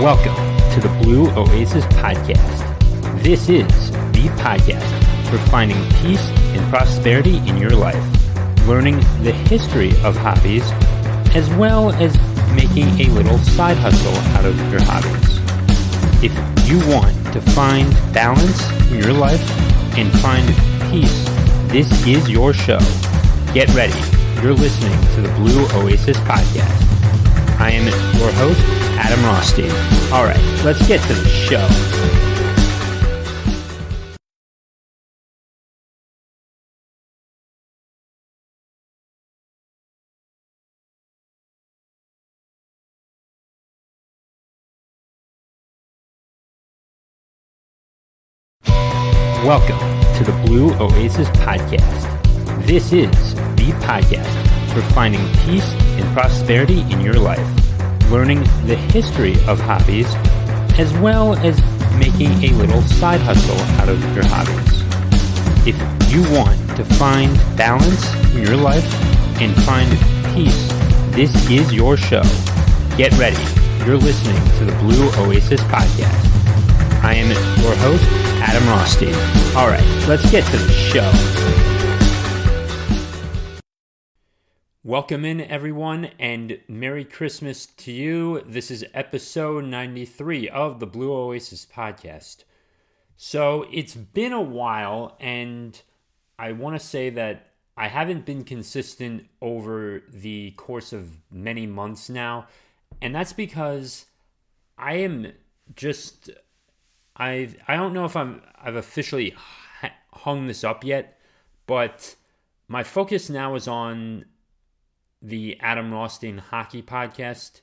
Welcome to the Blue Oasis Podcast. This is the podcast for finding peace and prosperity in your life, learning the history of hobbies, as well as making a little side hustle out of your hobbies. If you want to find balance in your life and find peace, this is your show. Get ready. You're listening to the Blue Oasis Podcast. I am your host, Adam Rothstein. All right, let's get to the show. Welcome to the Blue Oasis Podcast. This is the podcast for finding peace and prosperity in your life, learning the history of hobbies, as well as making a little side hustle out of your hobbies. If you want to find balance in your life and find peace, this is your show. Get ready. You're listening to the Blue Oasis Podcast. I am your host, Adam Rothstein. All right, let's get to the show. Welcome in, everyone, and Merry Christmas to you. This is episode 93 of the Blue Oasis podcast. So it's been a while, and I want to say that I haven't been consistent over the course of many months now, and that's because I am just I I don't know if I'm I've officially hung this up yet, but my focus now is on the Adam Rothstein Hockey Podcast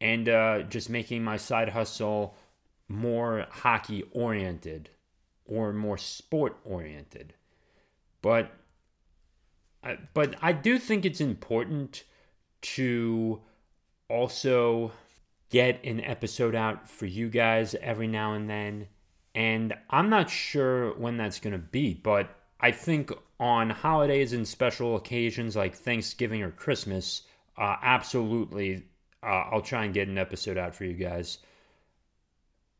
and uh, just making my side hustle more hockey oriented or more sport oriented. But but I do think it's important to also get an episode out for you guys every now and then. And I'm not sure when that's going to be, but I think on holidays and special occasions like Thanksgiving or Christmas, uh, absolutely, uh, I'll try and get an episode out for you guys.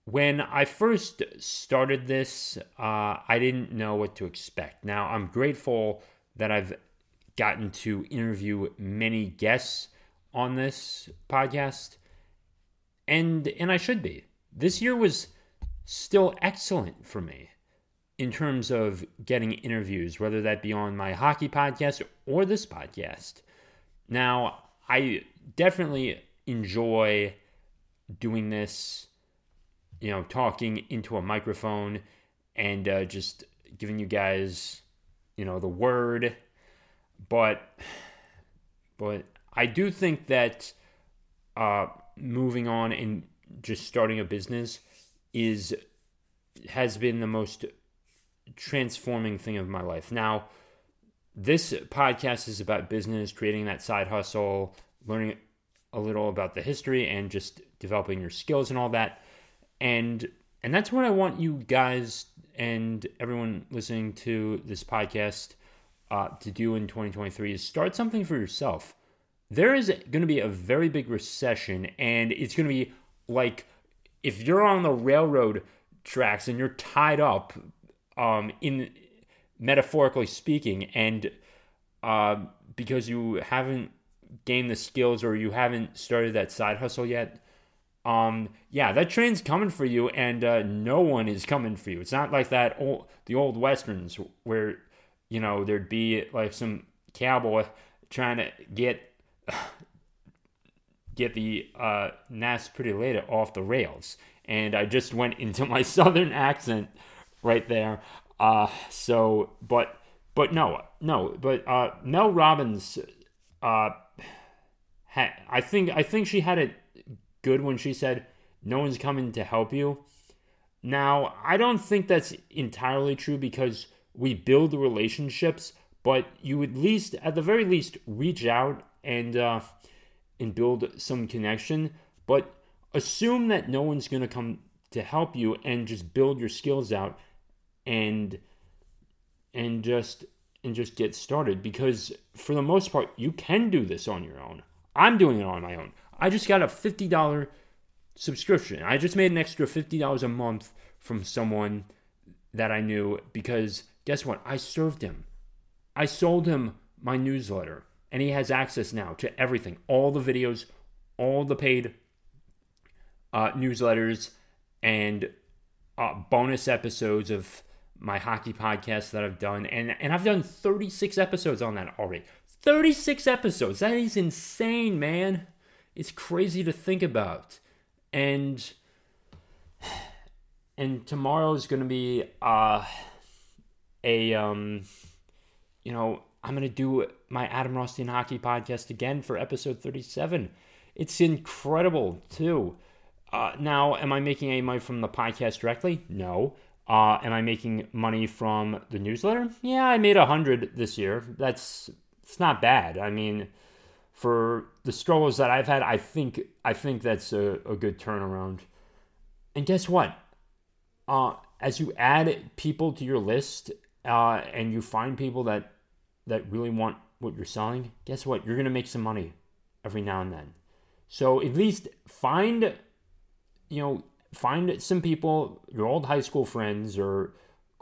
When I first started this, uh, I didn't know what to expect. Now, I'm grateful that I've gotten to interview many guests on this podcast and and I should be. This year was still excellent for me in terms of getting interviews, whether that be on my hockey podcast or this podcast. Now, I definitely enjoy doing this, you know, talking into a microphone and uh, just giving you guys, you know, the word. But, but I do think that uh, moving on and just starting a business is has been the most transforming thing of my life. Now, this podcast is about business, creating that side hustle, learning a little about the history and just developing your skills and all that. And and that's what I want you guys and everyone listening to this podcast uh, to do in 2023 is start something for yourself there is going to be a very big recession, and it's going to be like if you're on the railroad tracks and you're tied up, um, in metaphorically speaking, and uh, because you haven't gained the skills or you haven't started that side hustle yet, um, yeah, that train's coming for you, and uh, no one is coming for you. It's not like that old the old westerns where you know there'd be like some cowboy trying to get get the uh, Nas Pretty Lady off the rails. And I just went into my southern accent right there. Uh, so, but, but no, no, but uh, Mel Robbins, uh, ha- I think, I think she had it good when she said, "No one's coming to help you." Now, I don't think that's entirely true because we build relationships, but you at least, at the very least, reach out and uh, and build some connection. But assume that no one's going to come to help you and just build your skills out and and just and just get started because for the most part you can do this on your own. I'm doing it on my own. I just got a $50 subscription. I just made an extra $50 a month from someone that I knew because guess what? I served him. I sold him my newsletter and he has access now to everything all the videos, all the paid uh, newsletters, and uh, bonus episodes of my hockey podcast that I've done. And, and I've done 36 episodes on that already. 36 episodes. That is insane, man. It's crazy to think about. And and tomorrow is to be uh a um you know, I'm to do my Adam Rothstein hockey podcast again for episode 37. It's incredible, too. Uh, now, am I making any money from the podcast directly? No. Uh, am I making money from the newsletter? Yeah, I made a hundred this year. That's it's not bad. I mean, for the struggles that I've had, I think I think that's a, a good turnaround. And guess what? Uh, as you add people to your list uh, and you find people that that really want what you're selling, guess what? You're gonna make some money every now and then. So at least find, you know, find some people, your old high school friends or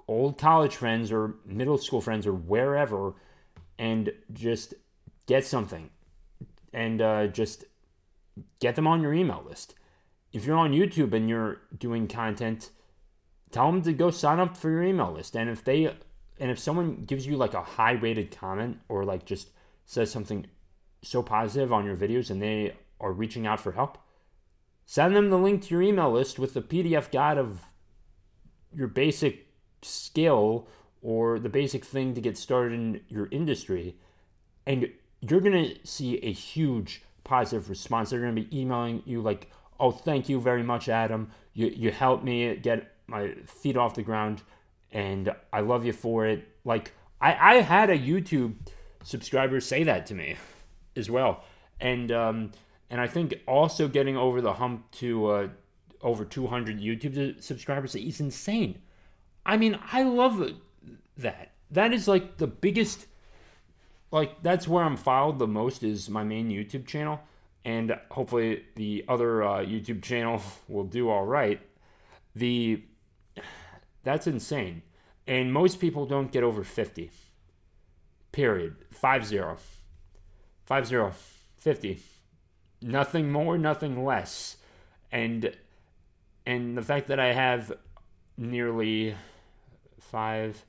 old college friends or middle school friends or wherever, and just get something and uh, just get them on your email list. If you're on YouTube and you're doing content, tell them to go sign up for your email list. And if they and if someone gives you like a high rated comment or like just says something so positive on your videos and they are reaching out for help, send them the link to your email list with the PDF guide of your basic skill or the basic thing to get started in your industry. And you're going to see a huge positive response. They're going to be emailing you like, "Oh, thank you very much, Adam. You you helped me get my feet off the ground, and I love you for it." Like I I had a YouTube subscriber say that to me as well, and um and I think also getting over the hump to uh, over 200 YouTube subscribers is insane. I mean, I love that. That is like the biggest like that's where I'm filed the most is my main YouTube channel, and hopefully the other uh, YouTube channel will do all right. The that's insane, and most people don't get over 50. Period. Five zero. Five zero. 50. Nothing more, nothing less, and and the fact that I have nearly five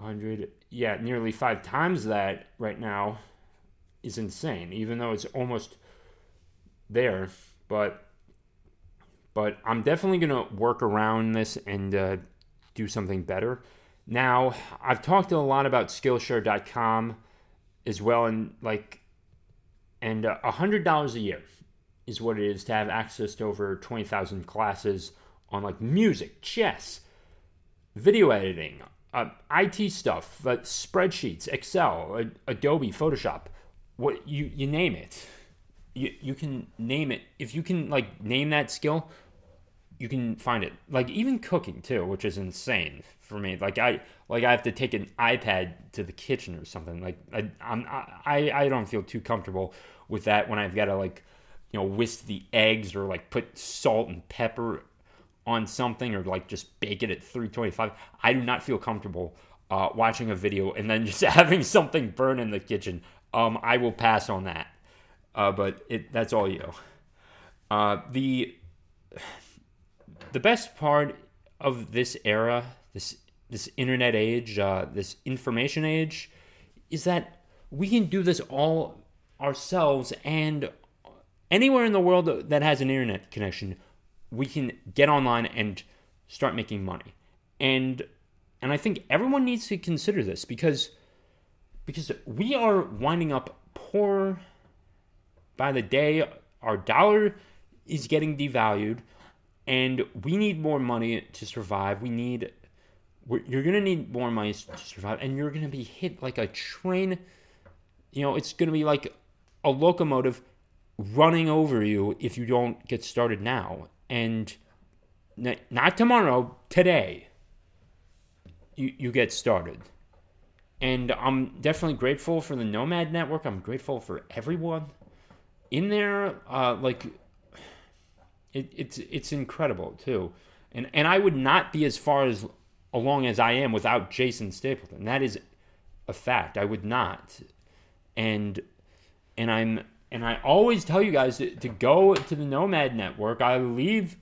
hundred yeah, nearly five times that right now is insane, even though it's almost there. But but I'm definitely gonna work around this and uh, do something better. Now I've talked a lot about Skillshare.com as well, and like, and uh, a hundred dollars a year is what it is to have access to over twenty thousand classes on like music, chess, video editing, uh, IT stuff, but spreadsheets, Excel, Adobe, Photoshop, what you you name it. You you can name it. If you can like name that skill, you can find it. Like even cooking too, which is insane for me. Like I like I have to take an iPad to the kitchen or something. Like I I'm, I I don't feel too comfortable with that when I've got to like you know whisk the eggs or like put salt and pepper on something or like just bake it at 325 i do not feel comfortable uh, watching a video and then just having something burn in the kitchen um, i will pass on that uh, but it that's all you uh, the the best part of this era this this internet age uh, this information age is that we can do this all ourselves and anywhere in the world that has an internet connection we can get online and start making money. And and I think everyone needs to consider this because because we are winding up poor by the day. Our dollar is getting devalued, and we need more money to survive. We need you're gonna need more money to survive, and you're gonna be hit like a train. You know, it's gonna be like a locomotive running over you if you don't get started now and not tomorrow, today, you, you get started. And I'm definitely grateful for the Nomad Network. I'm grateful for everyone in there. Uh, like, It, it's it's incredible too, and and I would not be as far as along as I am without Jason Stapleton. That is a fact. I would not, and and I'm and I always tell you guys to, to go to the Nomad Network. I leave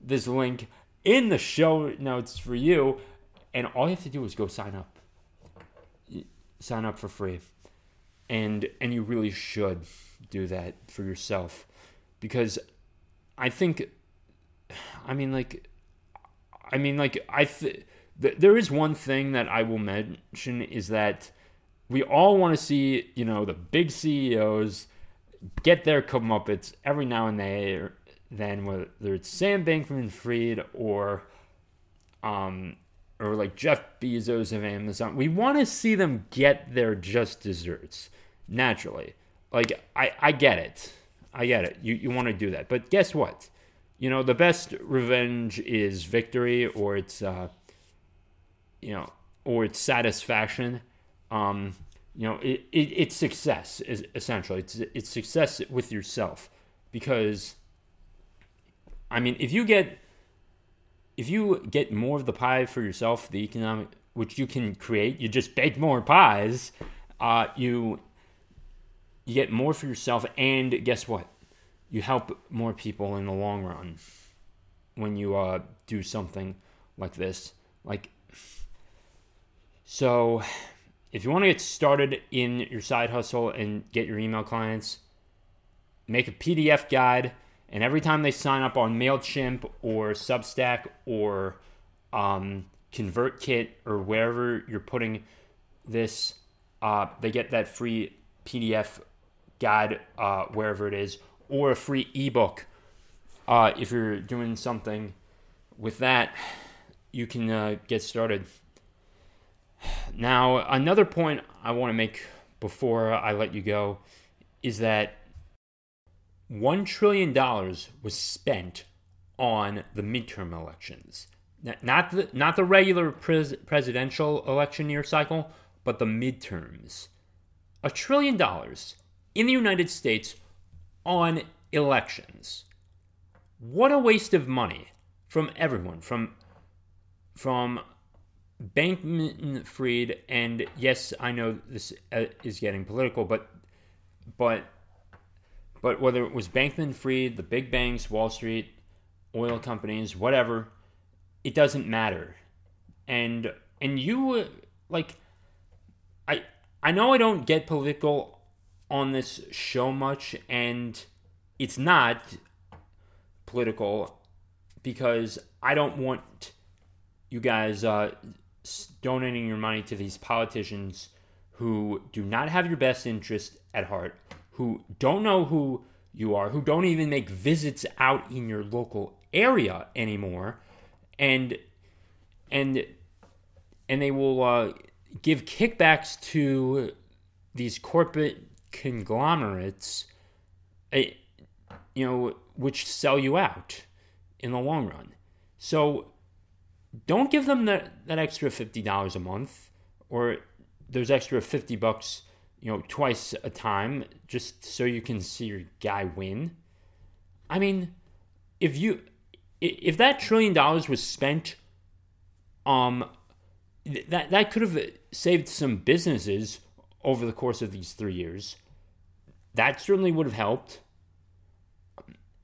this link in the show notes for you, and all you have to do is go sign up. Sign up for free, and and you really should do that for yourself, because I think, I mean, like, I mean, like, I th- th- there is one thing that I will mention is that we all want to see, you know, the big CEOs get their comeuppance every now and then, whether it's Sam Bankman-Fried or, um, or like Jeff Bezos of Amazon. We want to see them get their just desserts naturally. Like I, I get it. I get it. You you want to do that, but guess what? You know the best revenge is victory, or it's uh, you know, or it's satisfaction. Um, you know, it, it it's success is essentially it's it's success with yourself because. I mean, if you get if you get more of the pie for yourself, the economic which you can create, you just bake more pies. Uh, you you get more for yourself, and guess what? You help more people in the long run when you uh, do something like this. Like, so if you want to get started in your side hustle and get your email clients, make a PDF guide, and every time they sign up on MailChimp or Substack or um, ConvertKit or wherever you're putting this, uh, they get that free PDF guide uh, wherever it is, or a free ebook. Uh, if you're doing something with that, you can uh, get started. Now, another point I want to make before I let you go is that $1 trillion was spent on the midterm elections. Not the, not the regular pres- presidential election year cycle, but the midterms. A trillion dollars in the United States on elections. What a waste of money from everyone, from from Bankman Fried, and yes, I know this uh, is getting political, but but but whether it was Bankman Fried, the big banks, Wall Street, oil companies, whatever, it doesn't matter. And and you like I I know I don't get political on this show much, and it's not political because I don't want you guys uh, donating your money to these politicians who do not have your best interest at heart, who don't know who you are, who don't even make visits out in your local area anymore, and and and they will uh, give kickbacks to these corporate conglomerates, eh, you know, which sell you out in the long run. So don't give them that, that extra $50 a month or those extra 50 bucks, you know, twice a time just so you can see your guy win. I mean, if you if that trillion dollars was spent um that that could have saved some businesses over the course of these three years. That certainly would have helped.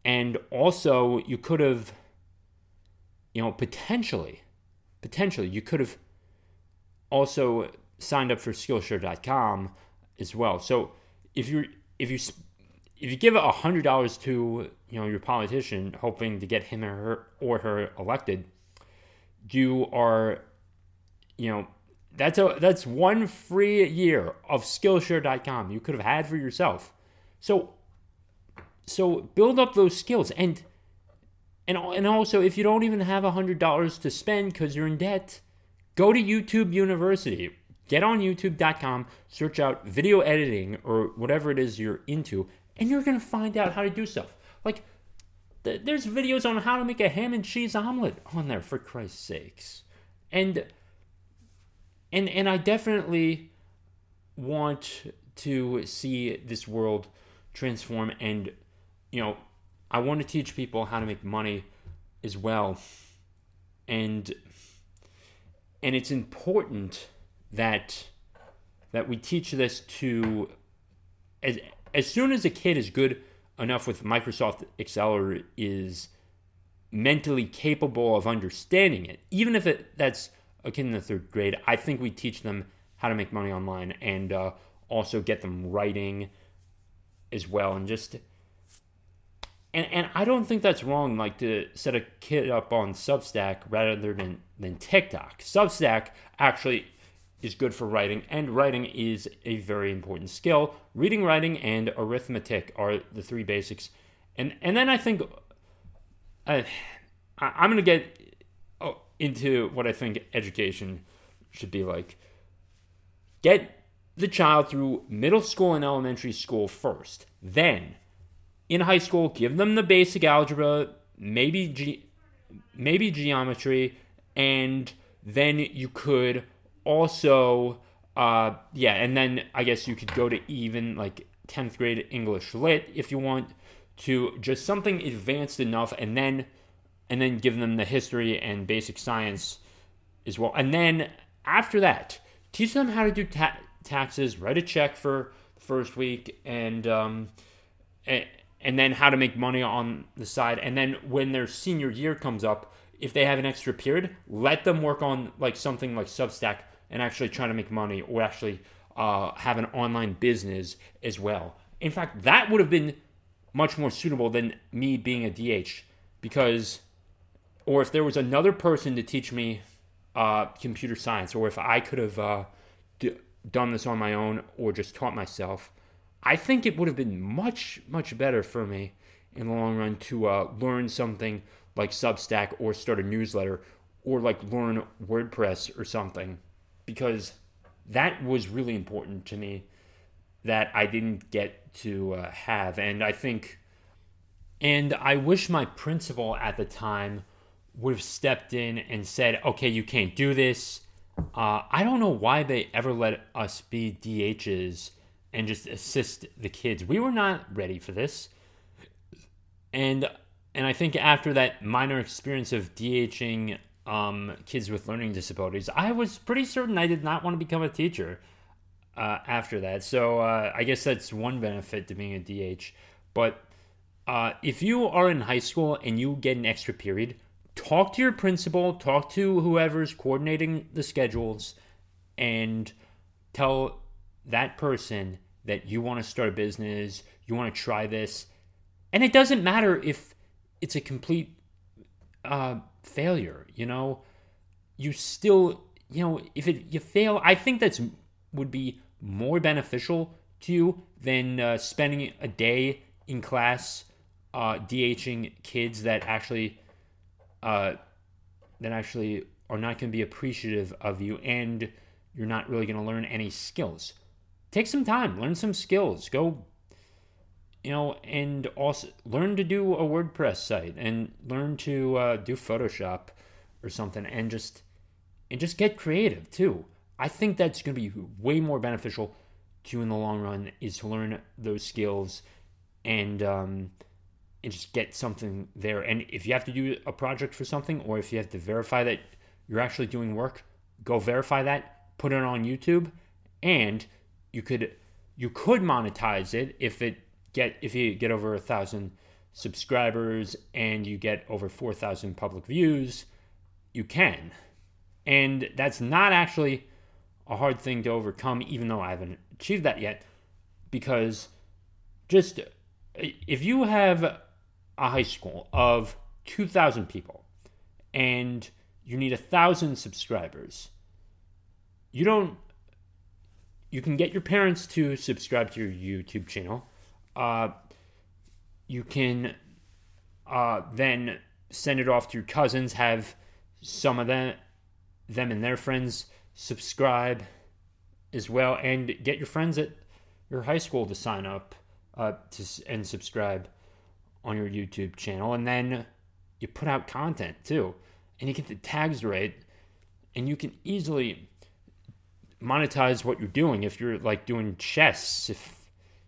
And also, you could have, you know, potentially, potentially, you could have also signed up for Skillshare.com as well. So if you if you if you give a hundred dollars to you know your politician, hoping to get him or her or her elected, you are, you know, that's a that's one free year of Skillshare.com you could have had for yourself. So so build up those skills and and and also if you don't even have a hundred dollars to spend because you're in debt, go to YouTube University. Get on YouTube.com, search out video editing or whatever it is you're into, and you're gonna find out how to do stuff. Like th- there's videos on how to make a ham and cheese omelet on there for Christ's sakes, and and and I definitely want to see this world transform and you know I want to teach people how to make money as well. And and it's important that that we teach this to as as soon as a kid is good enough with Microsoft Excel or is mentally capable of understanding it, even if it that's a kid in the third grade, I think we teach them how to make money online and uh, also get them writing as well and just and and I don't think that's wrong like to set a kid up on Substack rather than than TikTok. Substack actually is good for writing and writing is a very important skill. Reading, writing and arithmetic are the three basics. And and then I think I, I'm to get oh, into what I think education should be like. Get the child through middle school and elementary school first. Then, in high school, give them the basic algebra, maybe ge- maybe geometry, and then you could also, uh, yeah, and then I guess you could go to even like 10th grade English lit if you want to just something advanced enough, and then and then give them the history and basic science as well. And then after that, teach them how to do ta- taxes, write a check for the first week, and um, and, and then how to make money on the side. And then when their senior year comes up, if they have an extra period, let them work on like something like Substack and actually try to make money, or actually uh, have an online business as well. In fact, that would have been much more suitable than me being a DH because, or if there was another person to teach me uh, computer science, or if I could have uh, d- done this on my own or just taught myself, I think it would have been much, much better for me in the long run to uh, learn something like Substack or start a newsletter or like learn WordPress or something because that was really important to me that I didn't get to uh, have. And I think, and I wish my principal at the time would have stepped in and said, okay, you can't do this. Uh, I don't know why they ever let us be DHs and just assist the kids. We were not ready for this. And and I think after that minor experience of DHing um, kids with learning disabilities, I was pretty certain I did not want to become a teacher uh, after that. So uh, I guess that's one benefit to being a DH. But uh, if you are in high school and you get an extra period, talk to your principal, talk to whoever's coordinating the schedules, and tell that person that you want to start a business, you want to try this. And it doesn't matter if it's a complete uh, failure, you know, you still, you know, if it you fail, I think that's would be more beneficial to you than uh, spending a day in class uh, DHing kids that actually uh, that actually are not going to be appreciative of you and you're not really going to learn any skills. Take some time, learn some skills. Go, you know, and also learn to do a WordPress site and learn to uh, do Photoshop or something and just and just get creative too. I think that's going to be way more beneficial to you in the long run is to learn those skills and um, and just get something there. And if you have to do a project for something, or if you have to verify that you're actually doing work, go verify that, put it on YouTube, and you could you could monetize it if it get if you get over a thousand subscribers and you get over four thousand public views, you can. And that's not actually a hard thing to overcome, even though I haven't achieved that yet, because just if you have a high school of 2,000 people and you need a thousand subscribers, you don't. You can get your parents to subscribe to your YouTube channel. Uh, you can uh, then send it off to your cousins. Have some of them, them and their friends subscribe as well, and get your friends at your high school to sign up uh, to and subscribe on your YouTube channel, and then you put out content too, and you get the tags right, and you can easily monetize what you're doing if you're like doing chess, if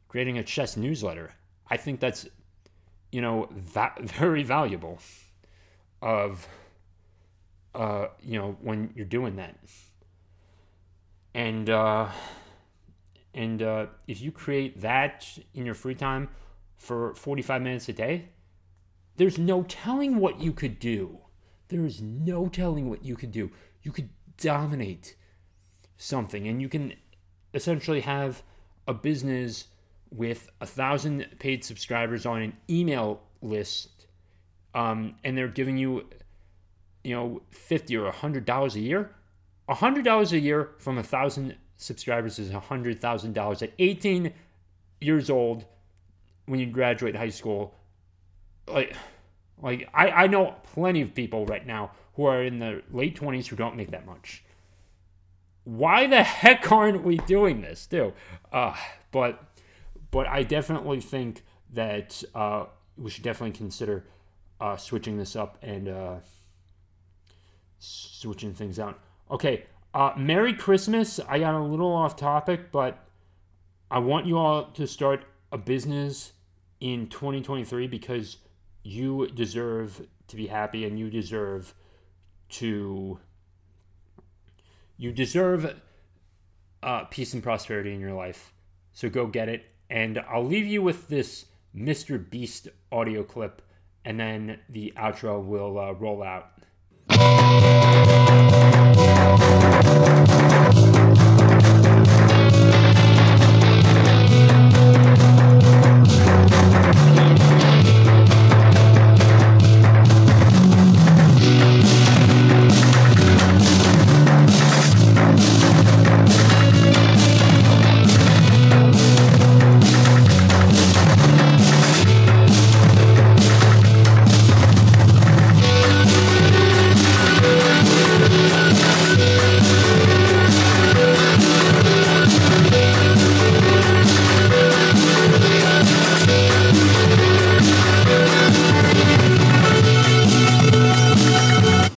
creating a chess newsletter. I think that's you know, that very valuable of uh, you know, when you're doing that. And uh and uh, if you create that in your free time for 45 minutes a day, there's no telling what you could do. There is no telling what you could do. You could dominate something, and you can essentially have a business with a thousand paid subscribers on an email list, um, and they're giving you, you know, fifty or a hundred dollars a year. A hundred dollars a year from a thousand subscribers is $100,000 at 18 years old when you graduate high school. Like, like I, I know plenty of people right now who are in the late 20s who don't make that much. Why the heck aren't we doing this, too? Uh, but, but I definitely think that uh, we should definitely consider uh, switching this up and uh, switching things out. Okay, uh, Merry Christmas. I got a little off topic, but I want you all to start a business in 2023 because you deserve to be happy and you deserve to you deserve uh, peace and prosperity in your life. So go get it. And I'll leave you with this Mr. Beast audio clip, and then the outro will uh, roll out.